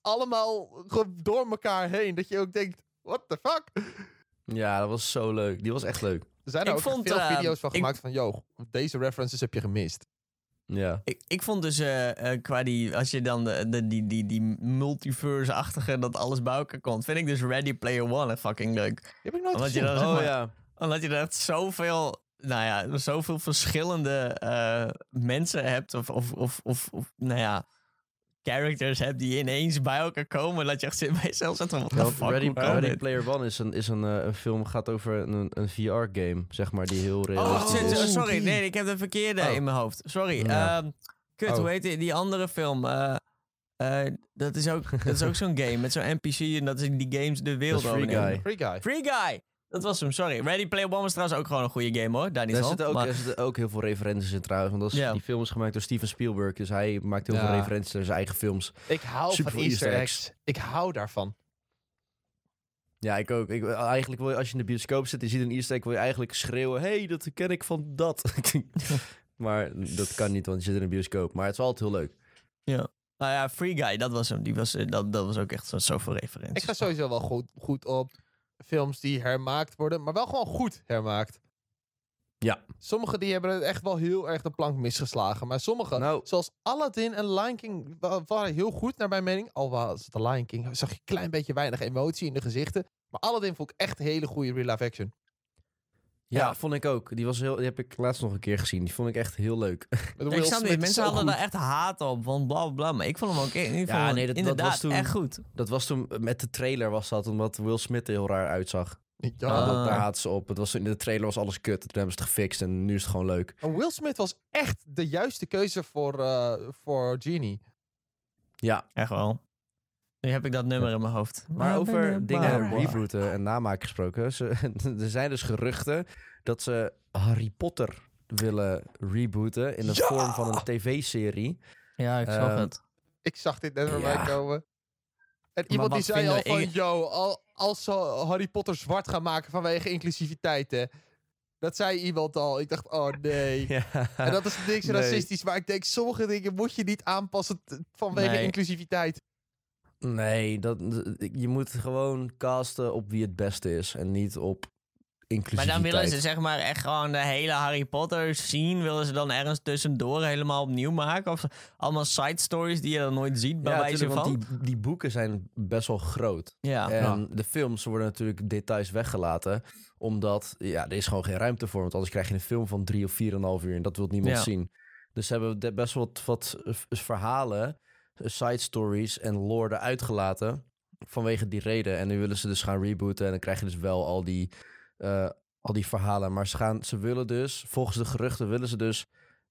Allemaal door elkaar heen. Dat je ook denkt, what the fuck? Ja, dat was zo leuk. Die was echt leuk. Er zijn er Ik ook vond, veel eh, video's van ik- gemaakt van... Yo, deze references heb je gemist. Ja. Ik, ik vond dus eh, eh, qua die, als je dan de, de, die, die, die multiverse-achtige, dat alles bij elkaar komt, vind ik dus Ready Player One echt fucking leuk. Die heb ik nooit Omdat je dan, zeg Oh maar, ja. omdat je er echt zoveel, nou ja, zoveel verschillende eh, mensen hebt, of, of, of, of, of, nou ja, characters hebt die ineens bij elkaar komen, dat je echt zit bij jezelf zegt van, Want fuck, Ready, Ready? Player One is een, is een, eh, een film, gaat over een, een VR-game, zeg maar, die heel Oh, realistisch is. sorry, nee, ik heb de verkeerde Oh. in mijn hoofd. Sorry. Ja. Ehm, kut, Oh. hoe heet die, die andere film? Eh, eh, dat is ook, dat is ook zo'n [laughs] game met zo'n NPC en dat is die games de wereld Free overnemen. Guy. Free Guy. Free Guy! Dat was hem, sorry. Ready Player One was trouwens ook gewoon een goede game hoor. Daar niet Daar van. zitten, ook, maar- daar zitten ook heel veel referenties in trouwens. Want dat is, Ja. die film is gemaakt door Steven Spielberg. Dus hij maakt heel Ja. veel referenties naar zijn eigen films. Ik hou Super van Easter eggs. Ik hou daarvan. Ja, ik ook. Ik, eigenlijk wil je, als je in de bioscoop zit en je ziet een Easter egg, wil je eigenlijk schreeuwen... hey, dat ken ik van dat. [laughs] maar dat kan niet, want je zit in een bioscoop. Maar het is altijd heel leuk. Nou ja, Free Guy, dat was hem. Die was, eh, dat, dat was ook echt zo, zoveel referenties. Ik ga sowieso wel goed, goed op films die hermaakt worden, maar wel gewoon goed hermaakt. Ja. Sommige die hebben het echt wel heel erg de plank misgeslagen. Maar sommige, Nou- zoals Aladdin en Lion King, wa- waren heel goed naar mijn mening. Al was het de Lion King, zag je een klein beetje weinig emotie in de gezichten. Maar Aladdin vond ik echt een hele goede real life action. Ja, Ja. vond ik ook. Die, was heel, die heb ik laatst nog een keer gezien. Die vond ik echt heel leuk. [laughs] Ik snap niet, is mensen hadden daar echt haat op, van bla bla bla. Maar ik vond hem ook in ieder geval Ja, nee, dat- dat inderdaad was toen- echt goed. Dat was toen met de trailer was dat, omdat Will Smith er heel raar uitzag. Ja, Ja, dat, daar haatten ze op. Het was, in de trailer was alles kut. Toen hebben ze het gefixt en nu is het gewoon leuk. Maar Will Smith was echt de juiste keuze voor, eh, voor Genie. Ja, Echt wel. Nu heb ik dat nummer in mijn hoofd. maar over dingen rebooten en namaken gesproken. Ze, [laughs] er zijn dus geruchten dat ze Harry Potter willen rebooten in de Ja! vorm van een tv-serie. Ja, ik zag Ehm, het. Ik zag dit net voorbij Ja. komen. En iemand die zei al van, Inge- yo, al, als ze Harry Potter zwart gaan maken vanwege inclusiviteit, hè. Dat zei iemand al. Ik dacht, oh nee. [laughs] Ja. En dat is niks Nee. racistisch, maar ik denk, sommige dingen moet je niet aanpassen vanwege Nee. inclusiviteit. Nee, dat, je moet gewoon casten op wie het beste is en niet op Maar dan willen ze zeg maar echt gewoon de hele Harry Potter scene... willen ze dan ergens tussendoor helemaal opnieuw maken? Of allemaal side stories die je dan nooit ziet bij ja, wijze van? want die, die boeken zijn best wel groot. Ja. En de films worden natuurlijk details weggelaten. Omdat, ja, er is gewoon geen ruimte voor. Want anders krijg je een film van drie of vier en een half uur. En dat wil niemand Ja. zien. Dus ze hebben best wel wat, wat verhalen, side stories en lore eruit gelaten. Vanwege die reden. En nu willen ze dus gaan rebooten. En dan krijg je dus wel al die, eh, al die verhalen. Maar ze, gaan, ze willen dus, volgens de geruchten, willen ze dus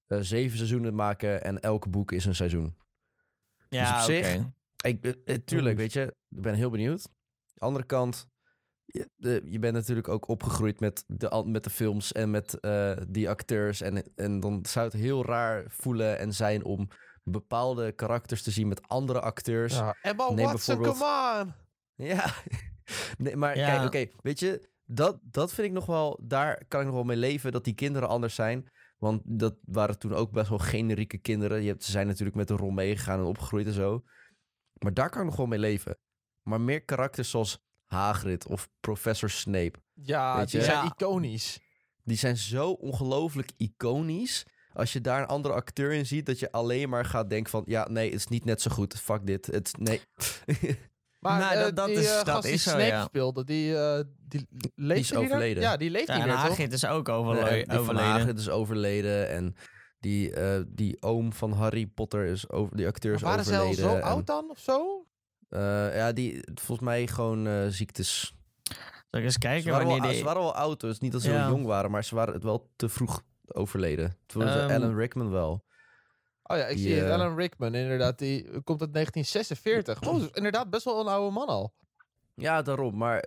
eh, zeven seizoenen maken. En elk boek is een seizoen. ja, op zich- oké. Ik, eh, tuurlijk, weet je, ik ben heel benieuwd. Andere kant, je, de- je bent natuurlijk ook opgegroeid met de, met de films en met die acteurs. En, en dan zou het heel raar voelen en zijn om bepaalde karakters te zien met andere acteurs. Ja, Ja. Emma Neem Watson, bijvoorbeeld- come on! [laughs] nee, maar Ja. kijk, oké, weet je, dat, dat vind ik nog wel, daar kan ik nog wel mee leven, dat die kinderen anders zijn. Want dat waren toen ook best wel generieke kinderen. Je hebt, ze zijn natuurlijk met de rol meegegaan en opgegroeid en zo. Maar daar kan ik nog wel mee leven. Maar meer karakters zoals Hagrid of Professor Snape. Ja, die zijn Ja. iconisch. Die zijn zo ongelooflijk iconisch. Als je daar een andere acteur in ziet, dat je alleen maar gaat denken van... Ja, nee, het is niet net zo goed. Fuck dit. Het, nee. [laughs] Maar Nou, eh, dat- dat die is- eh, dat gast die is zo, ja. speelde, die, eh die leeft is overleden. Ja, die leeft Ja, niet en meer, toch? Hagrid is ook overle- Nee, die van overleden. Hagrid is overleden. En die, eh, die oom van Harry Potter is over... Die acteur is waren ze al overleden. zo en, oud dan, of zo? eh, ja, die volgens mij gewoon eh, ziektes. Zal ik eens Ze kijken waren, wanneer wel, die... ze waren wel oud, dus niet dat ze Ja. heel jong waren, maar ze waren het wel te vroeg overleden. Toen was Ehm, Alan Rickman wel. Oh ja, ik Die, zie het. eh, Alan Rickman, inderdaad. Die komt uit 1946. Oh, dus inderdaad best wel een oude man al. Ja, daarom. Maar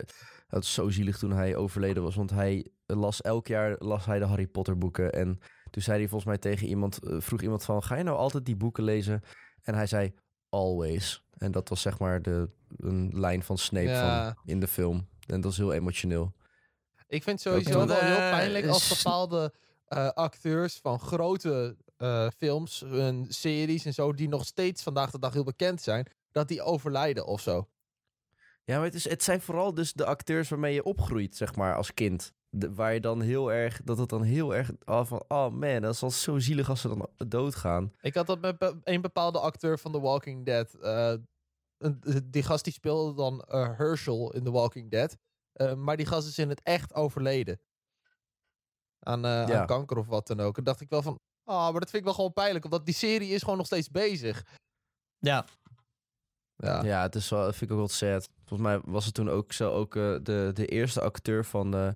het is zo zielig toen hij overleden was. Want hij las elk jaar las hij de Harry Potter boeken. En toen zei hij volgens mij tegen iemand, eh, vroeg iemand van, ga je nou altijd die boeken lezen? En hij zei, always. En dat was zeg maar de een lijn van Snape Ja. van, in de film. En dat is heel emotioneel. Ik vind het sowieso wel heel eh, pijnlijk als bepaalde eh, acteurs van grote eh, films en series en zo, die nog steeds vandaag de dag heel bekend zijn, dat die overlijden of zo. Ja, maar het, is, het zijn vooral dus de acteurs waarmee je opgroeit, zeg maar, als kind. De- waar je dan heel erg, dat het dan heel erg, oh, van, oh man, dat is al zo zielig als ze dan doodgaan. Ik had dat met be- een bepaalde acteur van The Walking Dead. een- die gast die speelde dan Herschel in The Walking Dead. Maar die gast is in het echt overleden. Aan, eh, Ja. aan kanker of wat dan ook. En dacht ik wel van, ah, maar dat vind ik wel gewoon pijnlijk. Omdat die serie is gewoon nog steeds bezig. Ja. Ja. Ja, het is wel, dat vind ik ook wel sad. Volgens mij was het toen ook zo, ook eh, de, de eerste acteur van eh,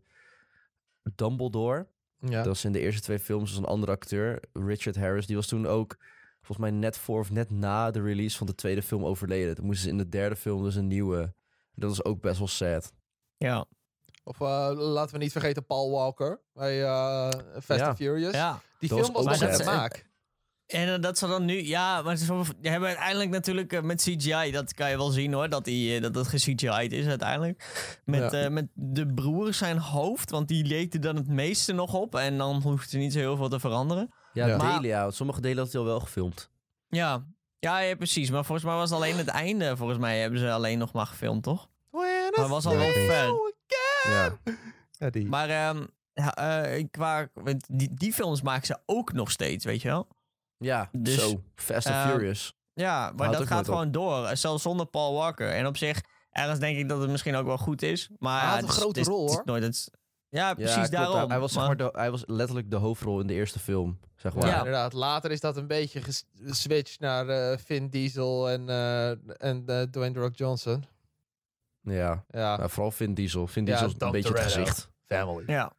Dumbledore. ja. Dat was in de eerste twee films was een andere acteur, Richard Harris. Die was toen ook, volgens mij net voor of net na de release van de tweede film overleden. Toen moesten ze in de derde film dus een nieuwe. Dat was ook best wel sad. Ja. Of eh, laten we niet vergeten Paul Walker bij eh, Fast Ja. and Furious. ja. Die Dat film was was de maak. En eh, dat ze dan nu, ja, maar ze hebben uiteindelijk natuurlijk met CGI, dat kan je wel zien hoor, dat, die, dat het ge-CGI'd is uiteindelijk. Met, Ja. eh, met de broer zijn hoofd, want die leek er dan het meeste nog op en dan hoeft er niet zo heel veel te veranderen. Ja, Ja. delen ja. Sommige delen had hij al wel gefilmd. Ja. Ja, ja, precies. Maar volgens mij was het alleen het einde, volgens mij hebben ze alleen nog maar gefilmd, toch? Maar was al wel again. Ja. [laughs] Ja, die. Maar ehm, ja, eh, qua, want die, die films maken ze ook nog steeds, weet je wel? Ja, Dus, zo. Fast and eh, Furious. Ja, maar dat gaat op. gewoon door. eh, Zelfs zonder Paul Walker. En op zich, ergens denk ik dat het misschien ook wel goed is. Maar Hij ja, had een het is- grote het is- rol, hoor. nooit het- ja, precies daarom. Hij was, zeg maar, de, hij was letterlijk de hoofdrol in de eerste film. Zeg maar. Ja, inderdaad. Later is dat een beetje ges- geswitcht naar eh, Vin Diesel en, eh en Dwayne The Rock Johnson. Ja. Ja, Nou, vooral Vin Diesel. Vin Ja, Diesel is een beetje het gezicht. family. ja.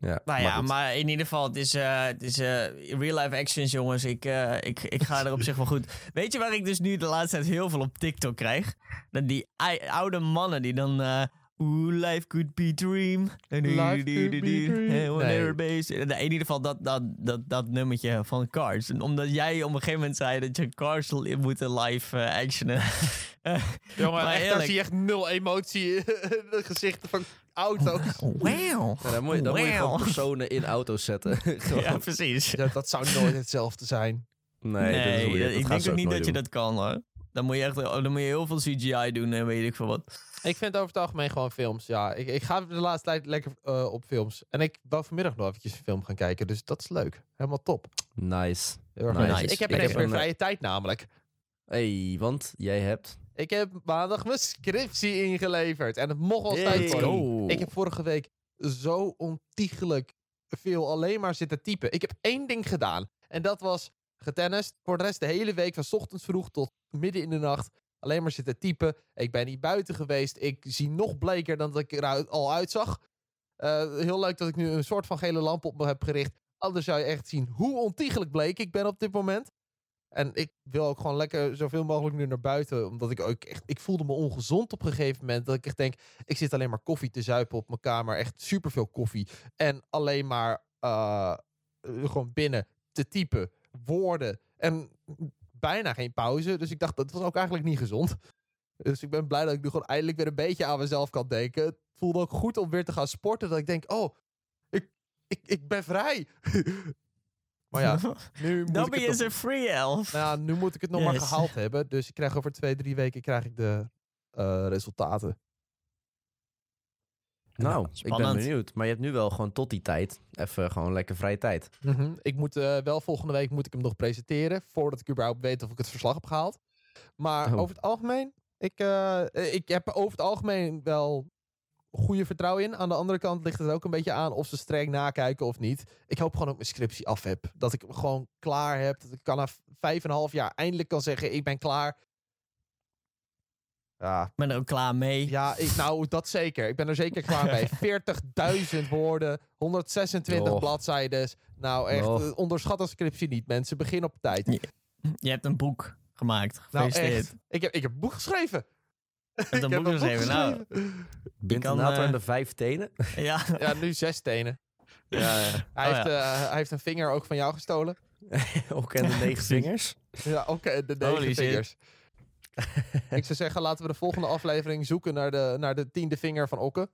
Ja, Nou ja, maar in ieder geval, het is, eh, het is eh, real life actions, jongens. Ik, eh, ik, ik ga er op zich wel goed. [laughs] Weet je waar ik dus nu de laatste tijd heel veel op TikTok krijg? Dat die oude mannen die dan... eh Ooh, life could be dream. Life could be dream. Hey, Nee. In ieder geval dat, dat, dat, dat nummertje van Cars. En omdat jij op een gegeven moment zei dat je Cars moet live actionen. [laughs] [laughs] Jongen, Maar echt, daar zie je echt nul emotie in de gezichten van auto's. Wow. Ja, dan moet je, dan moet je gewoon Wow. personen in auto's zetten. [laughs] Gewoon- Ja, precies. Ja, dat zou nooit hetzelfde zijn. nee, Nee, dat is weird. ik denk ook niet dat je dat kan hoor. Dan moet je echt dan moet je heel veel CGI doen en weet ik veel wat. Ik vind over het algemeen gewoon films. Ja, ik, ik ga de laatste tijd lekker eh, op films. En ik wou vanmiddag nog eventjes een film gaan kijken. Dus dat is leuk. Helemaal top. Nice. Heel erg Nice. leuk. Ik heb Ik ineens heb meer een, eh, vrije tijd namelijk. hey, want jij hebt... Ik heb maandag mijn scriptie ingeleverd. En het mocht wel eens tijd worden. Ik heb vorige week zo ontiegelijk veel alleen maar zitten typen. Ik heb één ding gedaan. En dat was getennist. Voor de rest de hele week van ochtends vroeg tot midden in de nacht. Alleen maar zitten typen. Ik ben niet buiten geweest. Ik zie nog bleker dan dat ik er al uitzag. Eh, heel leuk dat ik nu een soort van gele lamp op me heb gericht. Anders zou je echt zien hoe ontiegelijk bleek ik ben op dit moment. En ik wil ook gewoon lekker zoveel mogelijk nu naar buiten. Omdat ik ook echt... Ik voelde me ongezond op een gegeven moment. Dat ik echt denk... Ik zit alleen maar koffie te zuipen op mijn kamer. Echt superveel koffie. En alleen maar eh, eh, gewoon binnen te typen. Woorden. En bijna geen pauze. Dus ik dacht, dat was ook eigenlijk niet gezond. Dus ik ben blij dat ik nu gewoon eindelijk weer een beetje aan mezelf kan denken. Het voelde ook goed om weer te gaan sporten. Dat ik denk, oh, ik, ik, ik ben vrij. [laughs] maar ja, [laughs] nu moet Dan ben je een free elf. nou, ja, nu moet ik het nog maar gehaald hebben. Dus ik krijg over twee, drie weken krijg ik de eh, resultaten. Nou, ik ben benieuwd. Maar je hebt nu wel gewoon tot die tijd even gewoon lekker vrije tijd. Mhm. Ik moet eh, wel volgende week moet ik hem nog presenteren. Voordat ik überhaupt weet of ik het verslag heb gehaald. Maar Oh. over het algemeen, ik, eh, ik heb over het algemeen wel goede vertrouwen in. Aan de andere kant ligt het ook een beetje aan of ze streng nakijken of niet. Ik hoop gewoon dat ik mijn scriptie af heb. Dat ik hem gewoon klaar heb. Dat ik kan na vijf en een half jaar eindelijk kan zeggen, ik ben klaar. Ja, Ik ben er ook klaar mee. Ja, ik, nou, dat zeker. Ik ben er zeker klaar mee. [laughs] 40.000 woorden, 126 Och. bladzijden. Nou, echt, eh, onderschat een scriptie niet, mensen. Begin op tijd. Je hebt een boek gemaakt. nou, echt. Ik heb, ik heb een boek geschreven. Je hebt Ik een heb boek geschreven. Nou, eh, en de vijf tenen. [laughs] ja. Ja, nu zes tenen. ja, ja. Hij, Oh, heeft, ja. eh, hij heeft een vinger ook van jou gestolen. [laughs] Ook en de [laughs] negen vingers. Ja, oké, de negen Holy shit. vingers. ik zou zeggen, laten we de volgende aflevering zoeken naar de, naar de tiende vinger van Okke.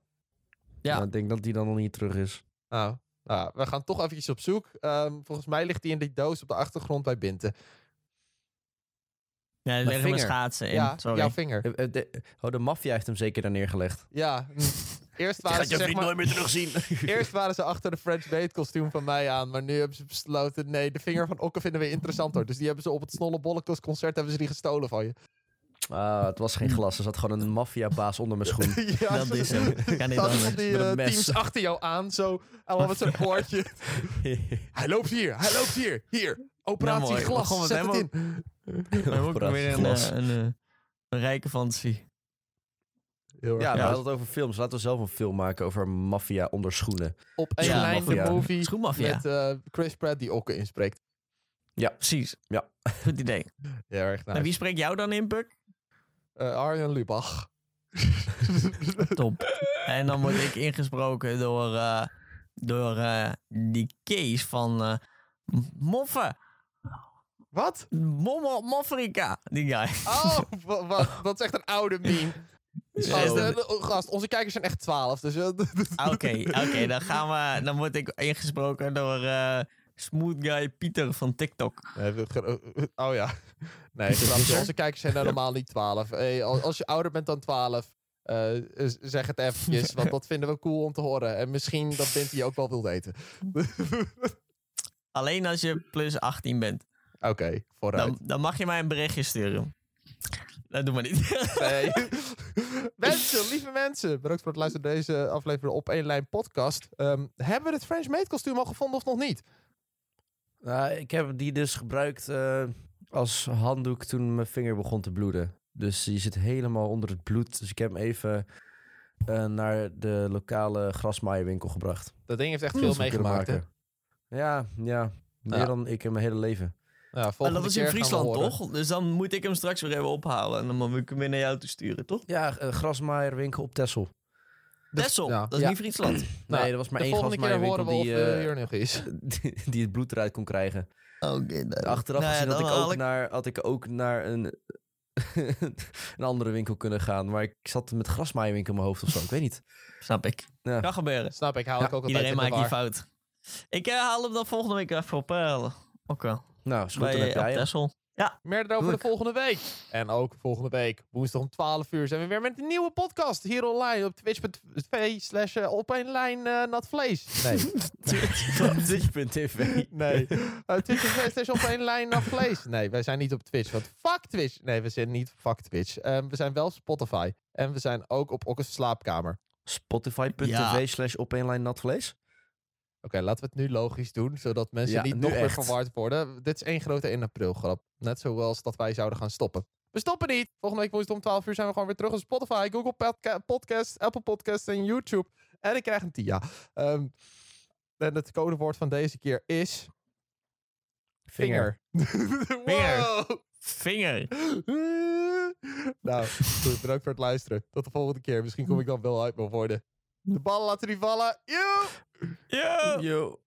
Ja. Nou, ik denk dat die dan nog niet terug is. Nou, nou, we gaan toch eventjes op zoek. Ehm, volgens mij ligt die in die doos op de achtergrond bij Binte. Ja, er vinger. schaatsen in. Ja, Sorry. jouw vinger. Eh, eh, de- oh, de maffia heeft hem zeker daar neergelegd. Ja, mm. eerst [laughs] waren, ze, zeg maar, meer terugzien. [laughs] eerst waren ze achter de French Maid kostuum van mij aan. Maar nu hebben ze besloten, nee, de vinger van Okke vinden we interessanter. Dus die hebben ze op het Snolle Bollekos concert hebben ze die gestolen van je. Ah, het was geen glas. Er zat gewoon een maffiabaas onder mijn schoen. [laughs] ja, Dat is hem. Kan niet anders. van die Met een mes. teams achter jou aan, zo. Allemaal met zijn poortje. Hij loopt hier, hij loopt hier. Hier, operatie Nou, glas, zet het helemaal- in. We hebben ook weer een, eh, een, eh, een rijke fantasie. Heel erg Ja, we hadden het over films. Laten we zelf een film maken over maffia onder schoenen. Op één Ja, lijn de movie Schoenmafia. met eh, Chris Pratt die Okke inspreekt. Precies. Ja. [laughs] Goed idee. Ja, erg nice. En wie spreekt jou dan in, Puk? Eh, Arjen Lubach. [laughs] Top. en dan word ik ingesproken door, eh, door eh, die Kees van eh Moffen. Wat? Mommel Mofferica. Die guy. Oh, [laughs] wa- wat? Dat is echt een oude meme. Zo. [laughs] Gast, eh, de- gast, onze kijkers zijn echt 12. Dus, eh, [laughs] Oké, oké, dan gaan we. Dan word ik ingesproken door eh, Smooth Guy Pieter van TikTok. Nee, we- ge- oh ja. Nee, grapje. onze kijkers zijn helemaal niet 12. Hey, als, als je ouder bent dan 12, eh, z- zeg het eventjes. Want dat vinden we cool om te horen. En misschien dat Bint je ook wel wil weten. Alleen als je plus 18 bent. Oké, vooruit. Dan, dan mag je mij een berichtje sturen. Dat doen we niet. [laughs] Nee. [laughs] mensen, lieve mensen. Bedankt voor het luisteren naar deze aflevering op één lijn podcast. Ehm, hebben we het French Maid kostuum al gevonden of nog niet? Nou, ik heb die dus gebruikt eh, als handdoek toen mijn vinger begon te bloeden. Dus die zit helemaal onder het bloed. Dus ik heb hem even eh, naar de lokale grasmaaierwinkel gebracht. Dat ding heeft echt veel meegemaakt, hè? Ja, ja. Meer Ja. dan ik in mijn hele leven. Ja, Maar dat is in Friesland, toch? Dus dan moet ik hem straks weer even ophalen. En dan moet ik hem weer naar jou toe sturen, toch? Ja, een grasmaaierwinkel op Texel. Tessel, ja. dat is Ja. niet Friesland. [clears throat] Nou, nee, er was maar de één grasmaaierwinkel die, eh, eh, hier nog is. [laughs] die, die het bloed eruit kon krijgen. Oké, Achteraf Nou ja, gezien had, ik ook ik- naar, had ik ook naar een, [laughs] een andere winkel kunnen gaan. Maar ik zat met grasmaaierwinkel in mijn hoofd of zo. Ik weet niet. Snap ik. Ja. Kan gebeuren. Snap ik, haal Ja, ik ook altijd Iedereen maakt die fout. Ik eh, haal hem dan volgende week even op. eh Oké. Nou, is goed, dan heb op jij hem. Texel. Meer erover de volgende week. En ook volgende week, woensdag om 12 uur, zijn we weer met een nieuwe podcast hier online op twitch.tv slash eh, op een lijn eh, nat vlees. Nee, [laughs] [laughs] Twitch.tv. nee. Uh, Twitch.tv slash op een lijn nat vlees. Nee, wij zijn niet op Twitch, want fuck Twitch. Nee, we zijn niet fuck Twitch. Ehm, we zijn wel op Spotify. En we zijn ook op Okkes slaapkamer. Spotify.tv Ja. slash op één lijn nat Oké, laten we het nu logisch doen, zodat mensen Ja, niet nog meer echt. verward worden. Dit is één grote 1 april grap. Net zoals dat wij zouden gaan stoppen. We stoppen niet. Volgende week woensdag om 12 uur zijn we gewoon weer terug op Spotify, Google Podca- Podcast, Apple Podcast en YouTube. En ik krijg een TIA. Ehm en het codewoord van deze keer is... Vinger. [laughs] wow. Vinger. [laughs] nou, goed, bedankt voor het luisteren. Tot de volgende keer. Misschien kom [laughs] ik dan wel uit mijn woorden. De ballen laten die vallen. Ja. Yo.